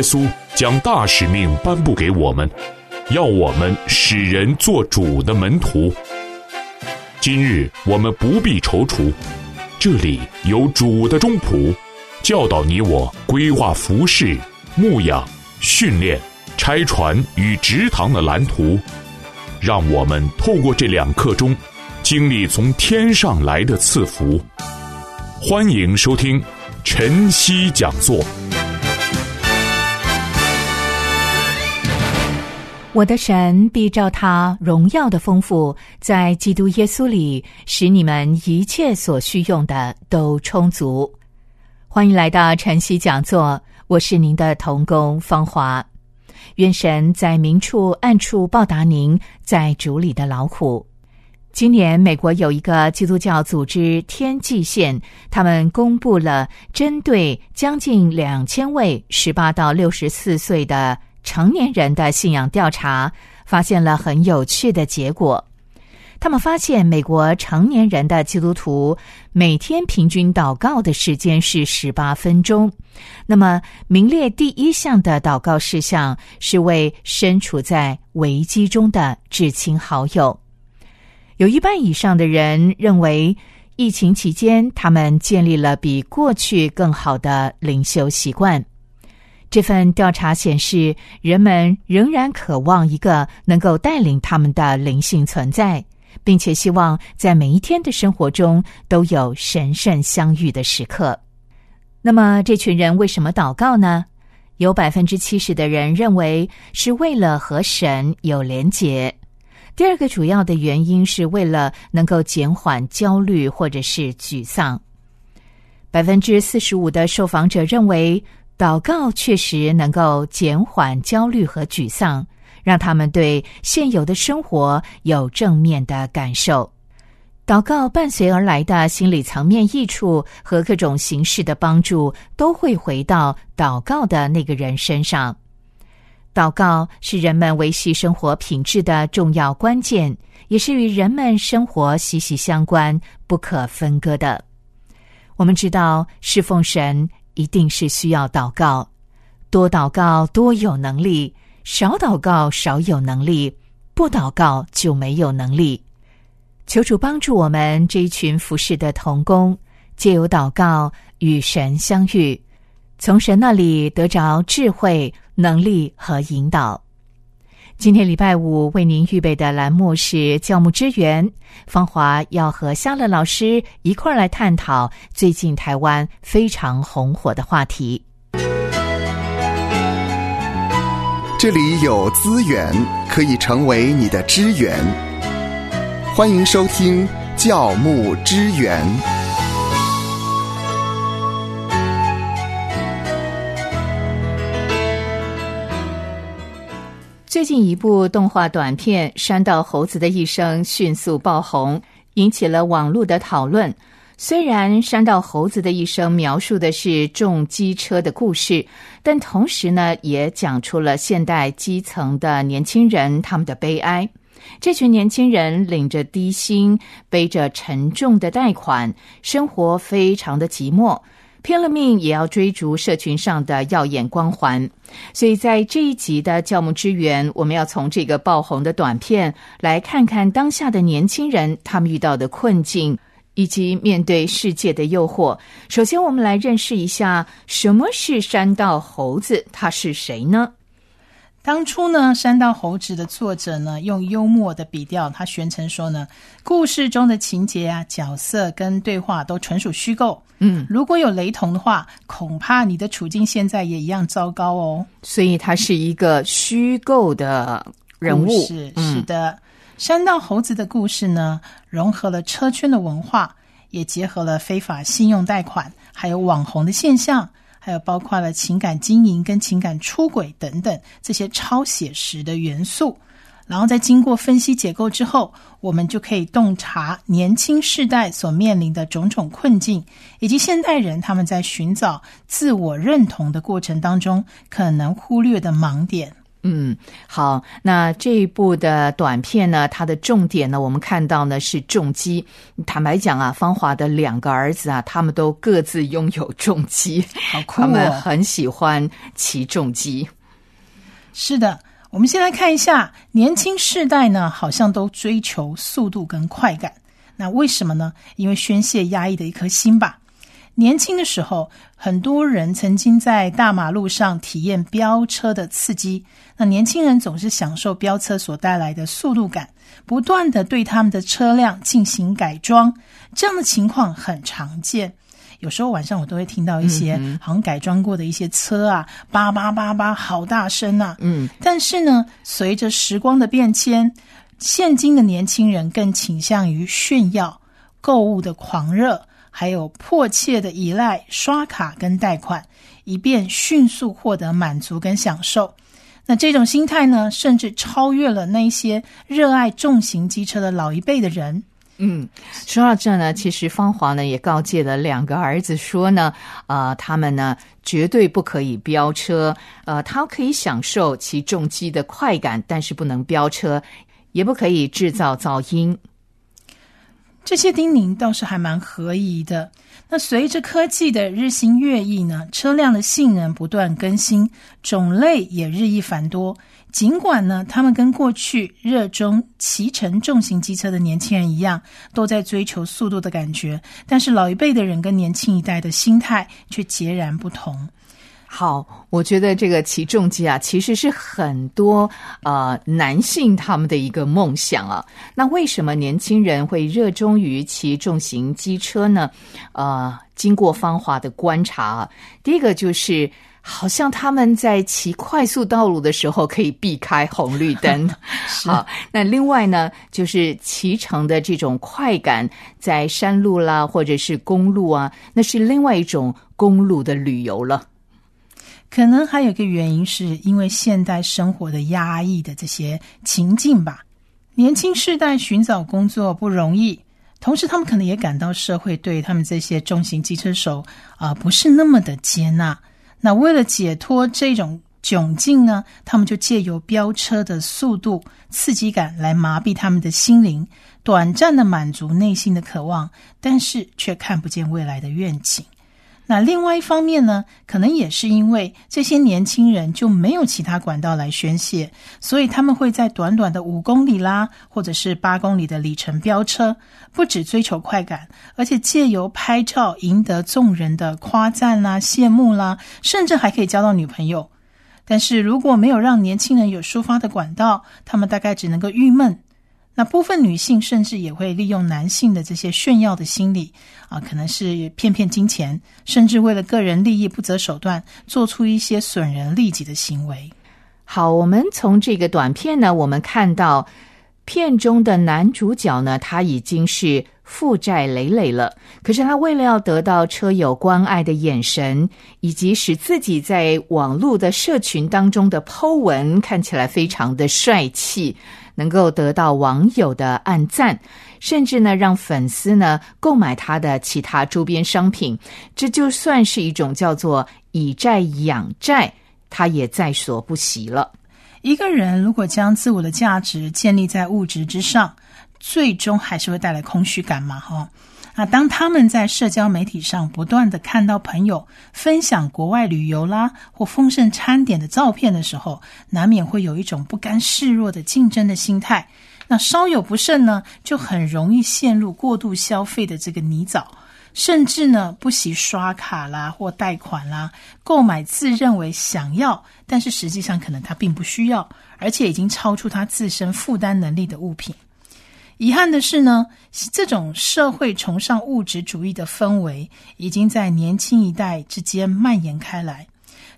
耶稣将大使命颁布给我们，要我们使人做主的门徒。今日我们不必踌躇，这里有主的中仆，教导你我规划服饰、牧养、训练、拆船与直堂的蓝图，让我们透过这两刻钟，经历从天上来的赐福。欢迎收听晨曦讲座。我的神必照他荣耀的丰富，在基督耶稣里，使你们一切所需用的都充足。欢迎来到晨曦讲座，我是您的童工芳华。愿神在明处暗处报答您在主里的劳苦。今年，美国有一个基督教组织天际线，他们公布了针对将近两千位十八到六十四岁的。成年人的信仰调查发现了很有趣的结果。他们发现，美国成年人的基督徒每天平均祷告的时间是十八分钟。那么，名列第一项的祷告事项是为身处在危机中的至亲好友。有一半以上的人认为，疫情期间他们建立了比过去更好的灵修习惯。这份调查显示，人们仍然渴望一个能够带领他们的灵性存在，并且希望在每一天的生活中都有神圣相遇的时刻。那么，这群人为什么祷告呢？有百分之七十的人认为是为了和神有连结。第二个主要的原因是为了能够减缓焦虑或者是沮丧。百分之四十五的受访者认为。祷告确实能够减缓焦虑和沮丧，让他们对现有的生活有正面的感受。祷告伴随而来的心理层面益处和各种形式的帮助，都会回到祷告的那个人身上。祷告是人们维系生活品质的重要关键，也是与人们生活息息相关、不可分割的。我们知道侍奉神。一定是需要祷告，多祷告多有能力，少祷告少有能力，不祷告就没有能力。求主帮助我们这一群服侍的童工，借由祷告与神相遇，从神那里得着智慧、能力和引导。今天礼拜五为您预备的栏目是教牧支援，芳华要和夏乐老师一块儿来探讨最近台湾非常红火的话题。这里有资源可以成为你的支援，欢迎收听教牧支援。最近一部动画短片《山道猴子的一生》迅速爆红，引起了网络的讨论。虽然《山道猴子的一生》描述的是重机车的故事，但同时呢，也讲出了现代基层的年轻人他们的悲哀。这群年轻人领着低薪，背着沉重的贷款，生活非常的寂寞。拼了命也要追逐社群上的耀眼光环，所以在这一集的教牧之源，我们要从这个爆红的短片来看看当下的年轻人他们遇到的困境，以及面对世界的诱惑。首先，我们来认识一下什么是山道猴子，他是谁呢？当初呢，《山道猴子》的作者呢，用幽默的笔调，他宣称说呢，故事中的情节啊、角色跟对话都纯属虚构。嗯，如果有雷同的话，恐怕你的处境现在也一样糟糕哦。所以，他是一个虚构的人物。是是的，《山道猴子》的故事呢，融合了车圈的文化，也结合了非法信用贷款，还有网红的现象。还有包括了情感经营跟情感出轨等等这些超写实的元素，然后在经过分析解构之后，我们就可以洞察年轻世代所面临的种种困境，以及现代人他们在寻找自我认同的过程当中可能忽略的盲点。嗯，好，那这一部的短片呢，它的重点呢，我们看到呢是重击。坦白讲啊，芳华的两个儿子啊，他们都各自拥有重击，好酷他们哦！很喜欢骑重机。是的，我们先来看一下年轻世代呢，好像都追求速度跟快感。那为什么呢？因为宣泄压抑的一颗心吧。年轻的时候，很多人曾经在大马路上体验飙车的刺激。那年轻人总是享受飙车所带来的速度感，不断的对他们的车辆进行改装，这样的情况很常见。有时候晚上我都会听到一些好像改装过的一些车啊，叭叭叭叭，好大声啊！嗯，但是呢，随着时光的变迁，现今的年轻人更倾向于炫耀、购物的狂热，还有迫切的依赖刷卡跟贷款，以便迅速获得满足跟享受。那这种心态呢，甚至超越了那些热爱重型机车的老一辈的人。嗯，说到这呢，其实芳华呢也告诫了两个儿子说呢，呃，他们呢绝对不可以飙车，呃，他可以享受骑重机的快感，但是不能飙车，也不可以制造噪音。这些叮咛倒是还蛮合宜的。那随着科技的日新月异呢，车辆的性能不断更新，种类也日益繁多。尽管呢，他们跟过去热衷骑乘重型机车的年轻人一样，都在追求速度的感觉，但是老一辈的人跟年轻一代的心态却截然不同。好，我觉得这个骑重机啊，其实是很多呃男性他们的一个梦想啊。那为什么年轻人会热衷于骑重型机车呢？呃，经过芳华的观察啊，第一个就是好像他们在骑快速道路的时候可以避开红绿灯。好，那另外呢，就是骑乘的这种快感，在山路啦或者是公路啊，那是另外一种公路的旅游了。可能还有一个原因，是因为现代生活的压抑的这些情境吧。年轻世代寻找工作不容易，同时他们可能也感到社会对他们这些重型机车手啊、不是那么的接纳。那为了解脱这种窘境呢，他们就借由飙车的速度、刺激感来麻痹他们的心灵，短暂的满足内心的渴望，但是却看不见未来的愿景。那另外一方面呢，可能也是因为这些年轻人就没有其他管道来宣泄，所以他们会在短短的五公里啦，或者是八公里的里程飙车，不只追求快感，而且借由拍照赢得众人的夸赞啦、羡慕啦，甚至还可以交到女朋友。但是如果没有让年轻人有抒发的管道，他们大概只能够郁闷。那部分女性甚至也会利用男性的这些炫耀的心理啊，可能是骗骗金钱，甚至为了个人利益不择手段，做出一些损人利己的行为。好，我们从这个短片呢，我们看到片中的男主角呢，他已经是负债累累了。可是他为了要得到车友关爱的眼神，以及使自己在网络的社群当中的 Po 文看起来非常的帅气，能够得到网友的暗赞，甚至呢让粉丝呢购买他的其他周边商品，这就算是一种叫做以债养债，他也在所不惜了。一个人如果将自我的价值建立在物质之上，最终还是会带来空虚感嘛？哈，那当他们在社交媒体上不断的看到朋友分享国外旅游啦或丰盛餐点的照片的时候，难免会有一种不甘示弱的竞争的心态。那稍有不慎呢，就很容易陷入过度消费的这个泥沼。甚至呢，不惜刷卡啦或贷款啦，购买自认为想要，但是实际上可能他并不需要，而且已经超出他自身负担能力的物品。遗憾的是呢，这种社会崇尚物质主义的氛围，已经在年轻一代之间蔓延开来。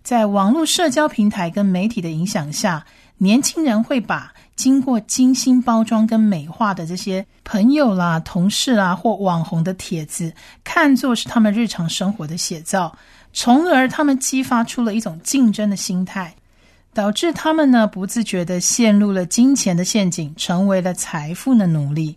在网络社交平台跟媒体的影响下，年轻人会把经过精心包装跟美化的这些朋友啦、同事啦或网红的帖子，看作是他们日常生活的写照，从而他们激发出了一种竞争的心态，导致他们呢不自觉的陷入了金钱的陷阱，成为了财富的奴隶。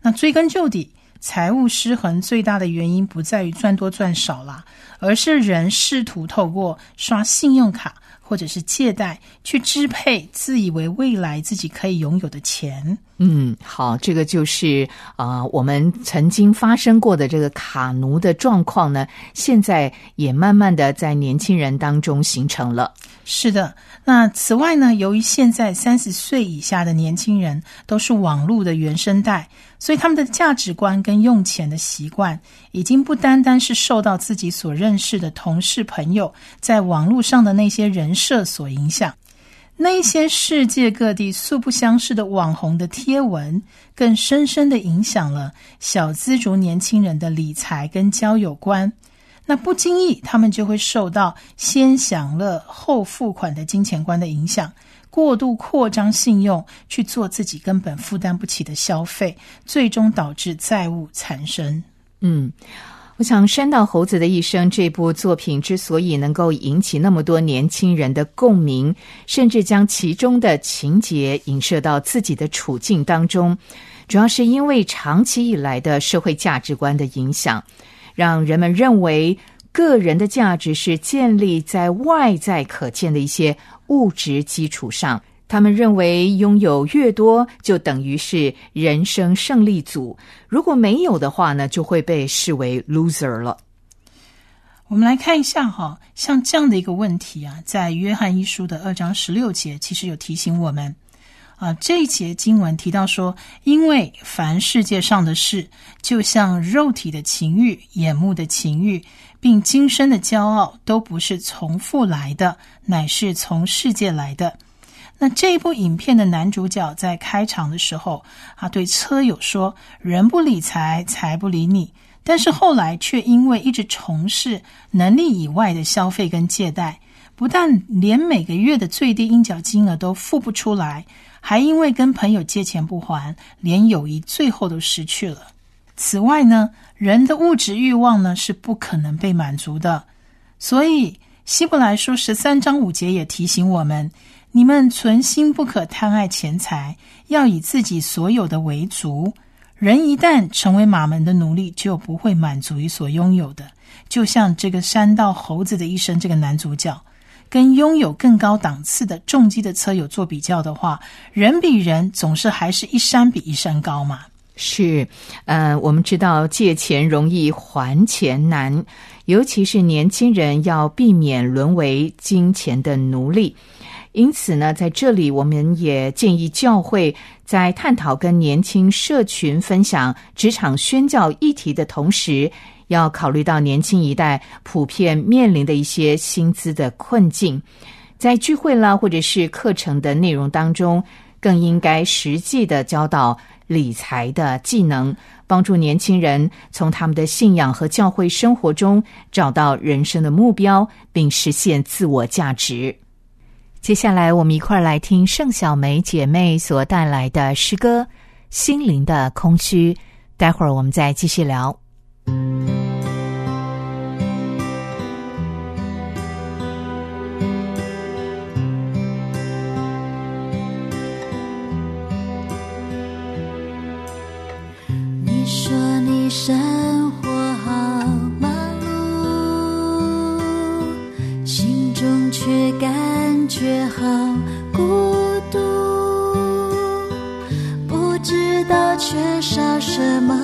那追根究底，财务失衡最大的原因不在于赚多赚少啦，而是人试图透过刷信用卡或者是借贷去支配自以为未来自己可以拥有的钱。嗯，好，这个就是啊、我们曾经发生过的这个卡奴的状况呢，现在也慢慢的在年轻人当中形成了。是的，那此外呢，由于现在三十岁以下的年轻人都是网络的原生代，所以他们的价值观跟用钱的习惯，已经不单单是受到自己所认识的同事朋友在网络上的那些人设所影响。那一些世界各地素不相识的网红的贴文，更深深的影响了小资族年轻人的理财跟交友观。那不经意，他们就会受到先享乐后付款的金钱观的影响，过度扩张信用，去做自己根本负担不起的消费，最终导致债务产生。嗯，我想《山道猴子的一生》这部作品之所以能够引起那么多年轻人的共鸣，甚至将其中的情节影射到自己的处境当中，主要是因为长期以来的社会价值观的影响，让人们认为个人的价值是建立在外在可见的一些物质基础上。他们认为拥有越多，就等于是人生胜利组；如果没有的话呢，就会被视为 loser 了。我们来看一下哈，像这样的一个问题啊，在约翰一书的二章十六节，其实有提醒我们啊。这一节经文提到说，因为凡世界上的事，就像肉体的情欲、眼目的情欲，并今生的骄傲，都不是从父来的，乃是从世界来的。那这一部影片的男主角在开场的时候啊，对车友说：“人不理财，财不理你。”但是后来却因为一直从事能力以外的消费跟借贷，不但连每个月的最低应缴金额都付不出来，还因为跟朋友借钱不还，连友谊最后都失去了。此外呢，人的物质欲望呢是不可能被满足的，所以希伯来书十三章五节也提醒我们：你们存心不可贪爱钱财，要以自己所有的为足。人一旦成为马门的奴隶，就不会满足于所拥有的。就像这个山道猴子的一生，这个男主角，跟拥有更高档次的重机的车友做比较的话，人比人总是还是一山比一山高嘛。是，呃，我们知道借钱容易还钱难，尤其是年轻人要避免沦为金钱的奴隶。因此呢，在这里我们也建议教会在探讨跟年轻社群分享职场宣教议题的同时，要考虑到年轻一代普遍面临的一些薪资的困境，在聚会啦或者是课程的内容当中，更应该实际的教导理财的技能，帮助年轻人从他们的信仰和教会生活中找到人生的目标，并实现自我价值。接下来，我们一块儿来听盛小梅姐妹所带来的诗歌《心灵的空虚》。待会儿我们再继续聊。你说你生活好忙碌，心中却感觉好孤独，不知道缺少什么，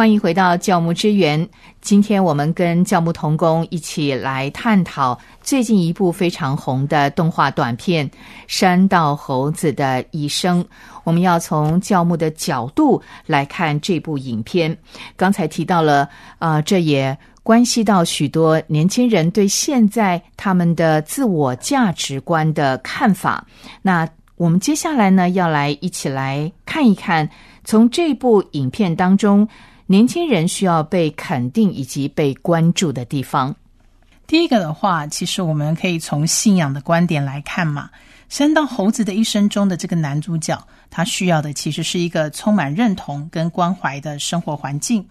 欢迎回到教牧之源。今天我们跟教牧童工一起来探讨最近一部非常红的动画短片《山道猴子的一生》。我们要从教牧的角度来看这部影片。刚才提到了，呃，这也关系到许多年轻人对现在他们的自我价值观的看法。那我们接下来呢，要来一起来看一看，从这部影片当中。年轻人需要被肯定以及被关注的地方。第一个的话，其实我们可以从信仰的观点来看嘛。山道猴子的一生中的这个男主角，他需要的其实是一个充满认同跟关怀的生活环境，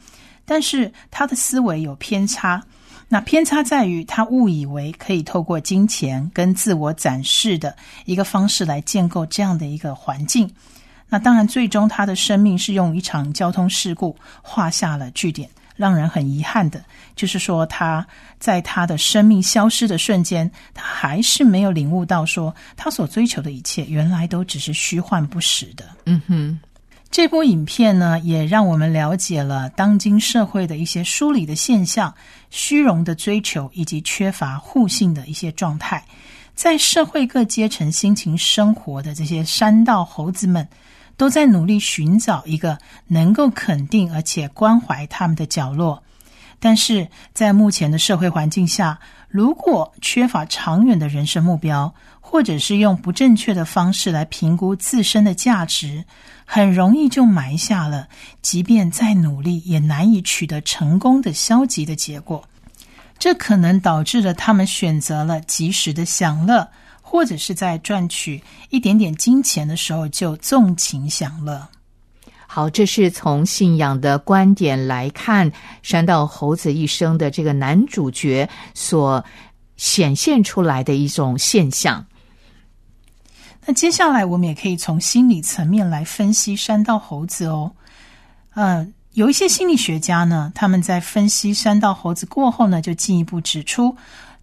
但是他的思维有偏差。那偏差在于他误以为可以透过金钱跟自我展示的一个方式来建构这样的一个环境。那当然，最终他的生命是用一场交通事故画下了句点。让人很遗憾的，就是说他在他的生命消失的瞬间，他还是没有领悟到，说他所追求的一切原来都只是虚幻不实的。嗯哼，这部影片呢，也让我们了解了当今社会的一些疏离的现象、虚荣的追求以及缺乏互信的一些状态，在社会各阶层辛勤生活的这些山道猴子们。都在努力寻找一个能够肯定而且关怀他们的角落，但是在目前的社会环境下，如果缺乏长远的人生目标，或者是用不正确的方式来评估自身的价值，很容易就埋下了即便再努力也难以取得成功的消极的结果。这可能导致了他们选择了及时的享乐。或者是在赚取一点点金钱的时候就纵情享乐。好，这是从信仰的观点来看山道猴子一生的这个男主角所显现出来的一种现象。那接下来我们也可以从心理层面来分析山道猴子哦。嗯，有一些心理学家呢，他们在分析山道猴子过后呢，就进一步指出。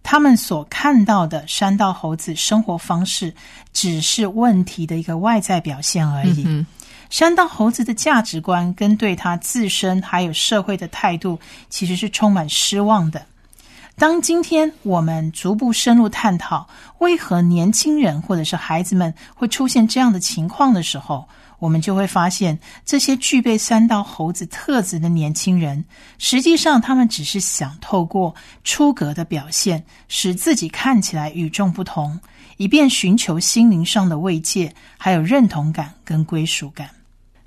他们所看到的山道猴子生活方式，只是问题的一个外在表现而已。山道猴子的价值观跟对他自身还有社会的态度，其实是充满失望的。当今天我们逐步深入探讨为何年轻人或者是孩子们会出现这样的情况的时候，我们就会发现，这些具备三道猴子特质的年轻人，实际上他们只是想透过出格的表现，使自己看起来与众不同，以便寻求心灵上的慰藉，还有认同感跟归属感。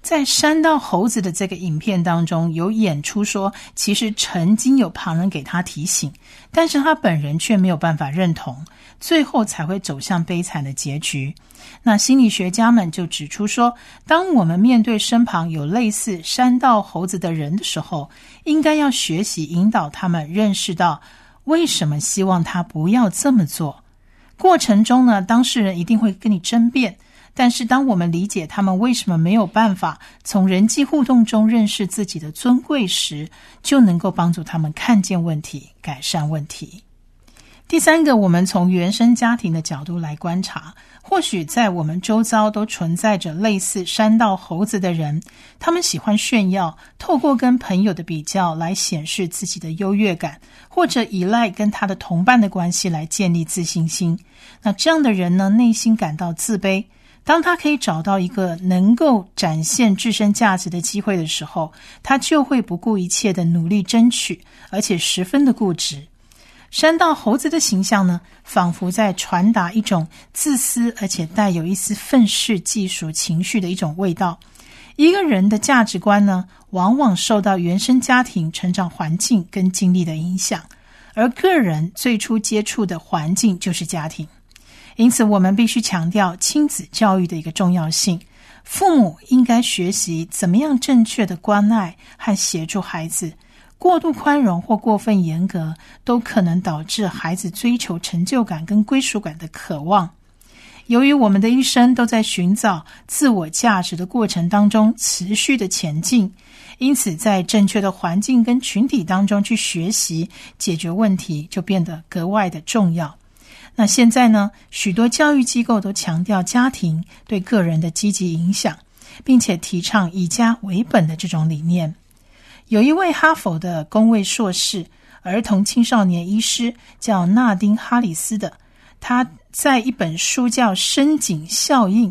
在山道猴子的这个影片当中，有演出说，其实曾经有旁人给他提醒，但是他本人却没有办法认同，最后才会走向悲惨的结局。那心理学家们就指出说，当我们面对身旁有类似山道猴子的人的时候，应该要学习引导他们认识到为什么希望他不要这么做。过程中呢，当事人一定会跟你争辩。但是，当我们理解他们为什么没有办法从人际互动中认识自己的尊贵时，就能够帮助他们看见问题、改善问题。第三个，我们从原生家庭的角度来观察，或许在我们周遭都存在着类似山道猴子的人，他们喜欢炫耀，透过跟朋友的比较来显示自己的优越感，或者依赖跟他的同伴的关系来建立自信心。那这样的人呢，内心感到自卑。当他可以找到一个能够展现自身价值的机会的时候，他就会不顾一切的努力争取，而且十分的固执。山道猴子的形象呢，仿佛在传达一种自私而且带有一丝愤世嫉俗情绪的一种味道。一个人的价值观呢，往往受到原生家庭成长环境跟经历的影响，而个人最初接触的环境就是家庭。因此，我们必须强调亲子教育的一个重要性。父母应该学习怎么样正确的关爱和协助孩子。过度宽容或过分严格，都可能导致孩子追求成就感跟归属感的渴望。由于我们的一生都在寻找自我价值的过程当中持续的前进，因此在正确的环境跟群体当中去学习解决问题，就变得格外的重要。那现在呢？许多教育机构都强调家庭对个人的积极影响，并且提倡以家为本的这种理念。有一位哈佛的公卫硕士、儿童青少年医师叫纳丁·哈里斯的，他在一本书叫《深井效应》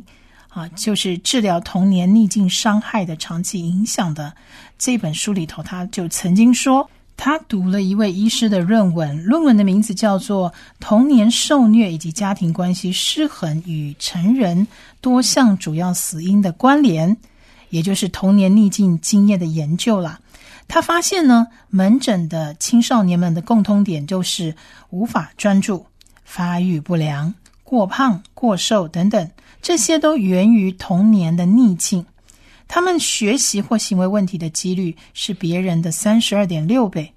啊，就是治疗童年逆境伤害的长期影响的这本书里头，他就曾经说。他读了一位医师的论文，论文的名字叫做《童年受虐以及家庭关系失衡与成人多项主要死因的关联》，也就是童年逆境经验的研究啦。他发现呢，门诊的青少年们的共通点就是无法专注、发育不良、过胖、过瘦等等，这些都源于童年的逆境。他们学习或行为问题的几率是别人的三十二点六倍，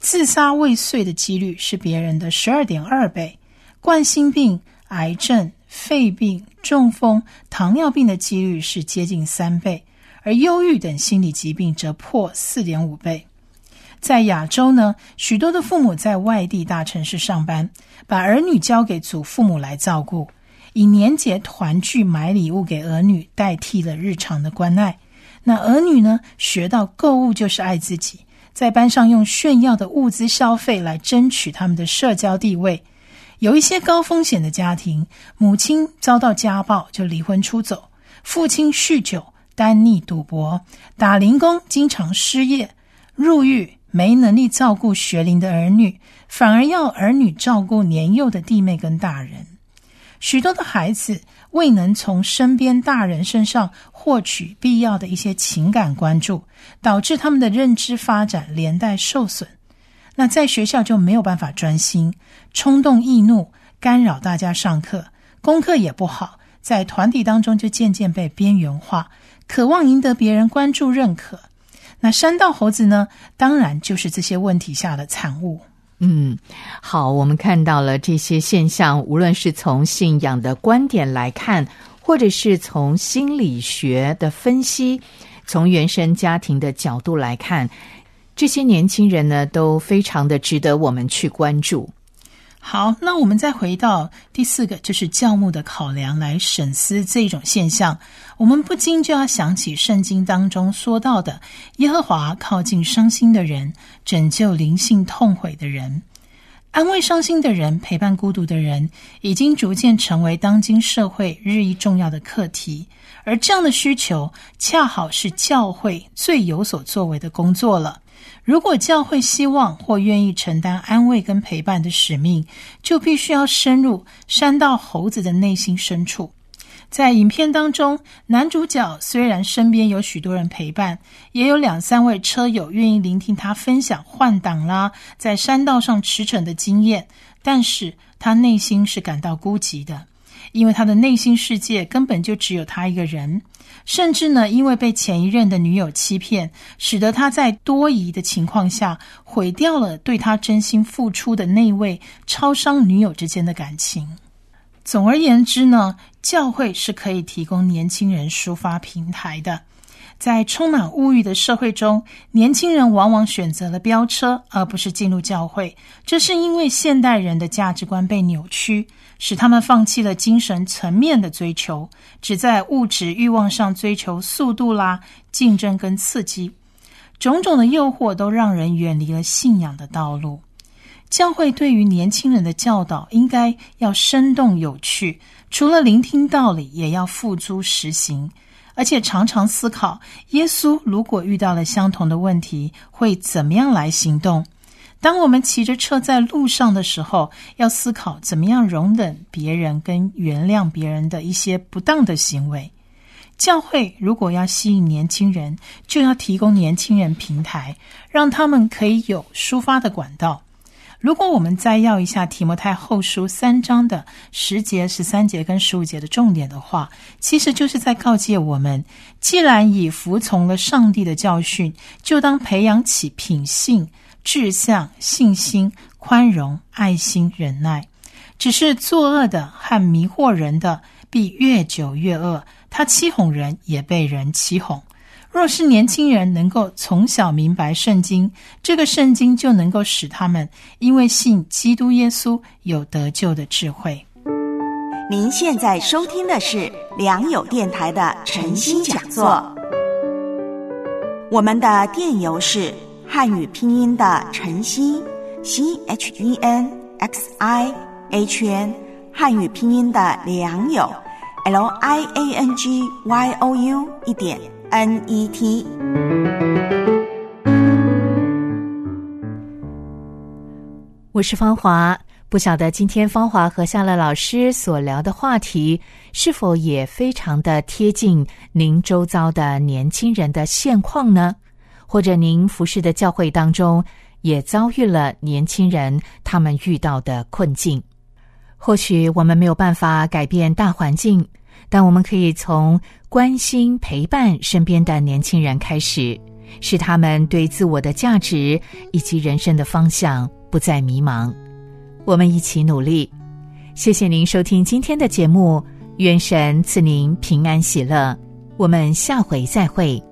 自杀未遂的几率是别人的十二点二倍，冠心病、癌症、肺病、中风、糖尿病的几率是接近三倍，而忧郁等心理疾病则破四点五倍。在亚洲呢，许多的父母在外地大城市上班，把儿女交给祖父母来照顾。以年节团聚买礼物给儿女代替了日常的关爱，那儿女呢学到购物就是爱自己，在班上用炫耀的物资消费来争取他们的社交地位。有一些高风险的家庭，母亲遭到家暴就离婚出走，父亲酗酒、单逆、赌博、打零工，经常失业、入狱，没能力照顾学龄的儿女，反而要儿女照顾年幼的弟妹跟大人。许多的孩子未能从身边大人身上获取必要的一些情感关注，导致他们的认知发展连带受损。那在学校就没有办法专心，冲动易怒，干扰大家上课，功课也不好，在团体当中就渐渐被边缘化，渴望赢得别人关注认可。那山道猴子呢？当然就是这些问题下的产物。嗯，好，我们看到了这些现象，无论是从信仰的观点来看，或者是从心理学的分析，从原生家庭的角度来看，这些年轻人呢，都非常的值得我们去关注。好，那我们再回到第四个，就是教牧的考量来审思这种现象。我们不禁就要想起圣经当中说到的：耶和华靠近伤心的人，拯救灵性痛悔的人，安慰伤心的人，陪伴孤独的人，已经逐渐成为当今社会日益重要的课题。而这样的需求，恰好是教会最有所作为的工作了。如果教会希望或愿意承担安慰跟陪伴的使命，就必须要深入山道猴子的内心深处。在影片当中，男主角虽然身边有许多人陪伴，也有两三位车友愿意聆听他分享换挡啦，在山道上驰骋的经验，但是他内心是感到孤寂的，因为他的内心世界根本就只有他一个人。甚至呢，因为被前一任的女友欺骗，使得他在多疑的情况下毁掉了对他真心付出的那位超商女友之间的感情。总而言之呢，教会是可以提供年轻人抒发平台的。在充满物欲的社会中，年轻人往往选择了飙车，而不是进入教会。这是因为现代人的价值观被扭曲。使他们放弃了精神层面的追求，只在物质欲望上追求速度啦、竞争跟刺激，种种的诱惑都让人远离了信仰的道路。教会对于年轻人的教导应该要生动有趣，除了聆听道理，也要付诸实行，而且常常思考：耶稣如果遇到了相同的问题，会怎么样来行动？当我们骑着车在路上的时候，要思考怎么样容忍别人跟原谅别人的一些不当的行为。教会如果要吸引年轻人，就要提供年轻人平台，让他们可以有抒发的管道。如果我们再要一下提摩太后书三章的十节、十三节跟十五节的重点的话，其实就是在告诫我们：既然已服从了上帝的教训，就当培养起品性。志向、信心、宽容、爱心、忍耐，只是作恶的和迷惑人的，必越久越恶。他欺哄人，也被人欺哄。若是年轻人能够从小明白圣经，这个圣经就能够使他们因为信基督耶稣有得救的智慧。您现在收听的是良友电台的晨星讲座，我们的电邮是。汉语拼音的晨曦，C H E N X I H N，汉语拼音的良友，L I A N G Y O U 一点 N E T。我是芳华，不晓得今天芳华和夏乐老师所聊的话题，是否也非常的贴近您周遭的年轻人的现况呢？或者您服侍的教会当中，也遭遇了年轻人他们遇到的困境？或许我们没有办法改变大环境，但我们可以从关心陪伴身边的年轻人开始，使他们对自我的价值以及人生的方向。不再迷茫，我们一起努力。谢谢您收听今天的节目，愿神赐您平安喜乐。我们下回再会。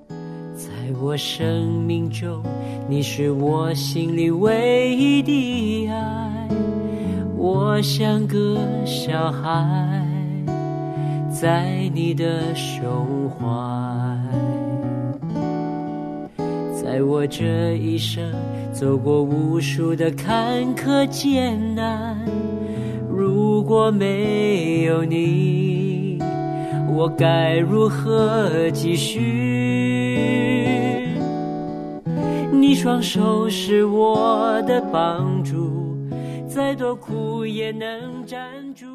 在我生命中，你是我心里唯一的爱，我像个小孩，在你的胸怀。在我这一生走过无数的坎坷艰难，如果没有你，我该如何继续？你双手是我的帮助，再多苦也能站住。